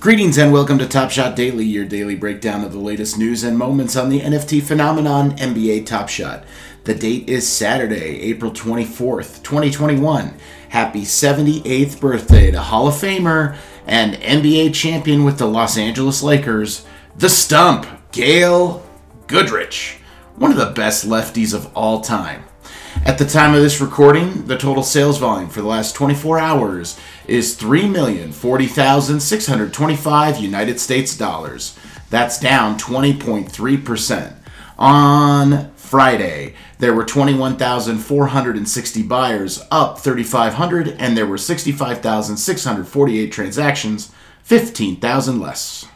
Greetings and welcome to Top Shot Daily, your daily breakdown of the latest news and moments on the NFT phenomenon NBA Top Shot. The date is Saturday, April 24th, 2021. Happy 78th birthday to Hall of Famer and NBA champion with the Los Angeles Lakers, the Stump, Gail Goodrich, one of the best lefties of all time. At the time of this recording, the total sales volume for the last 24 hours is 3,040,625 United States dollars. That's down 20.3%. On Friday, there were 21,460 buyers, up 3,500, and there were 65,648 transactions, 15,000 less.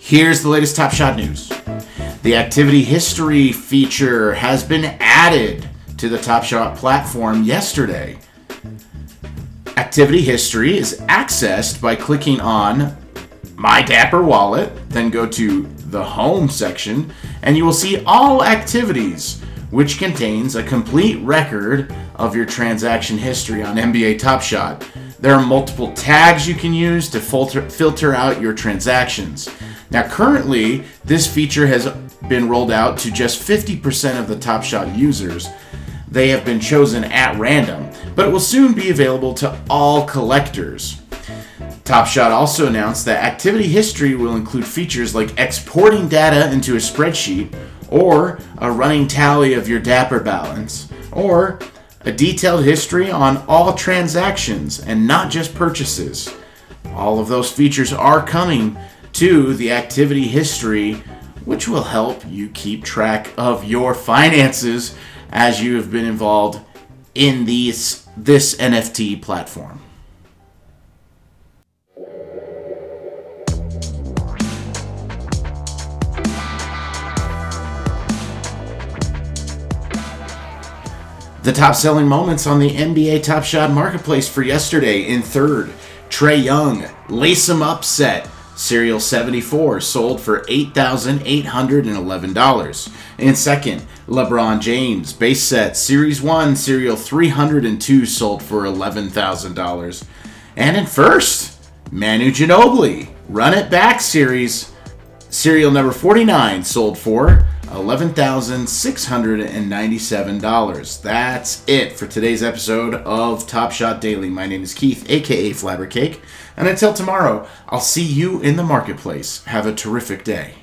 Here's the latest Top Shot news. The activity history feature has been added to the Top Shot platform yesterday. Activity history is accessed by clicking on My Dapper Wallet, then go to the Home section, and you will see all activities, which contains a complete record of your transaction history on NBA Top Shot. There are multiple tags you can use to filter, filter out your transactions. Now, currently, this feature has been rolled out to just 50% of the Top Shot users. They have been chosen at random, but it will soon be available to all collectors. Top Shot also announced that activity history will include features like exporting data into a spreadsheet, or a running tally of your Dapper balance, or a detailed history on all transactions and not just purchases. All of those features are coming to the activity history, which will help you keep track of your finances as you have been involved in these this NFT platform. The top selling moments on the NBA Top Shot Marketplace for yesterday in third, Trae Young, Lace 'em Up set, Serial 74 sold for $8,811. In second, LeBron James base set Series 1 Serial 302 sold for $11,000. And in first, Manu Ginobili Run It Back Series Serial number 49 sold for $11,697. That's it for today's episode of Top Shot Daily. My name is Keith, aka Flabbercake, and until tomorrow, I'll see you in the marketplace. Have a terrific day.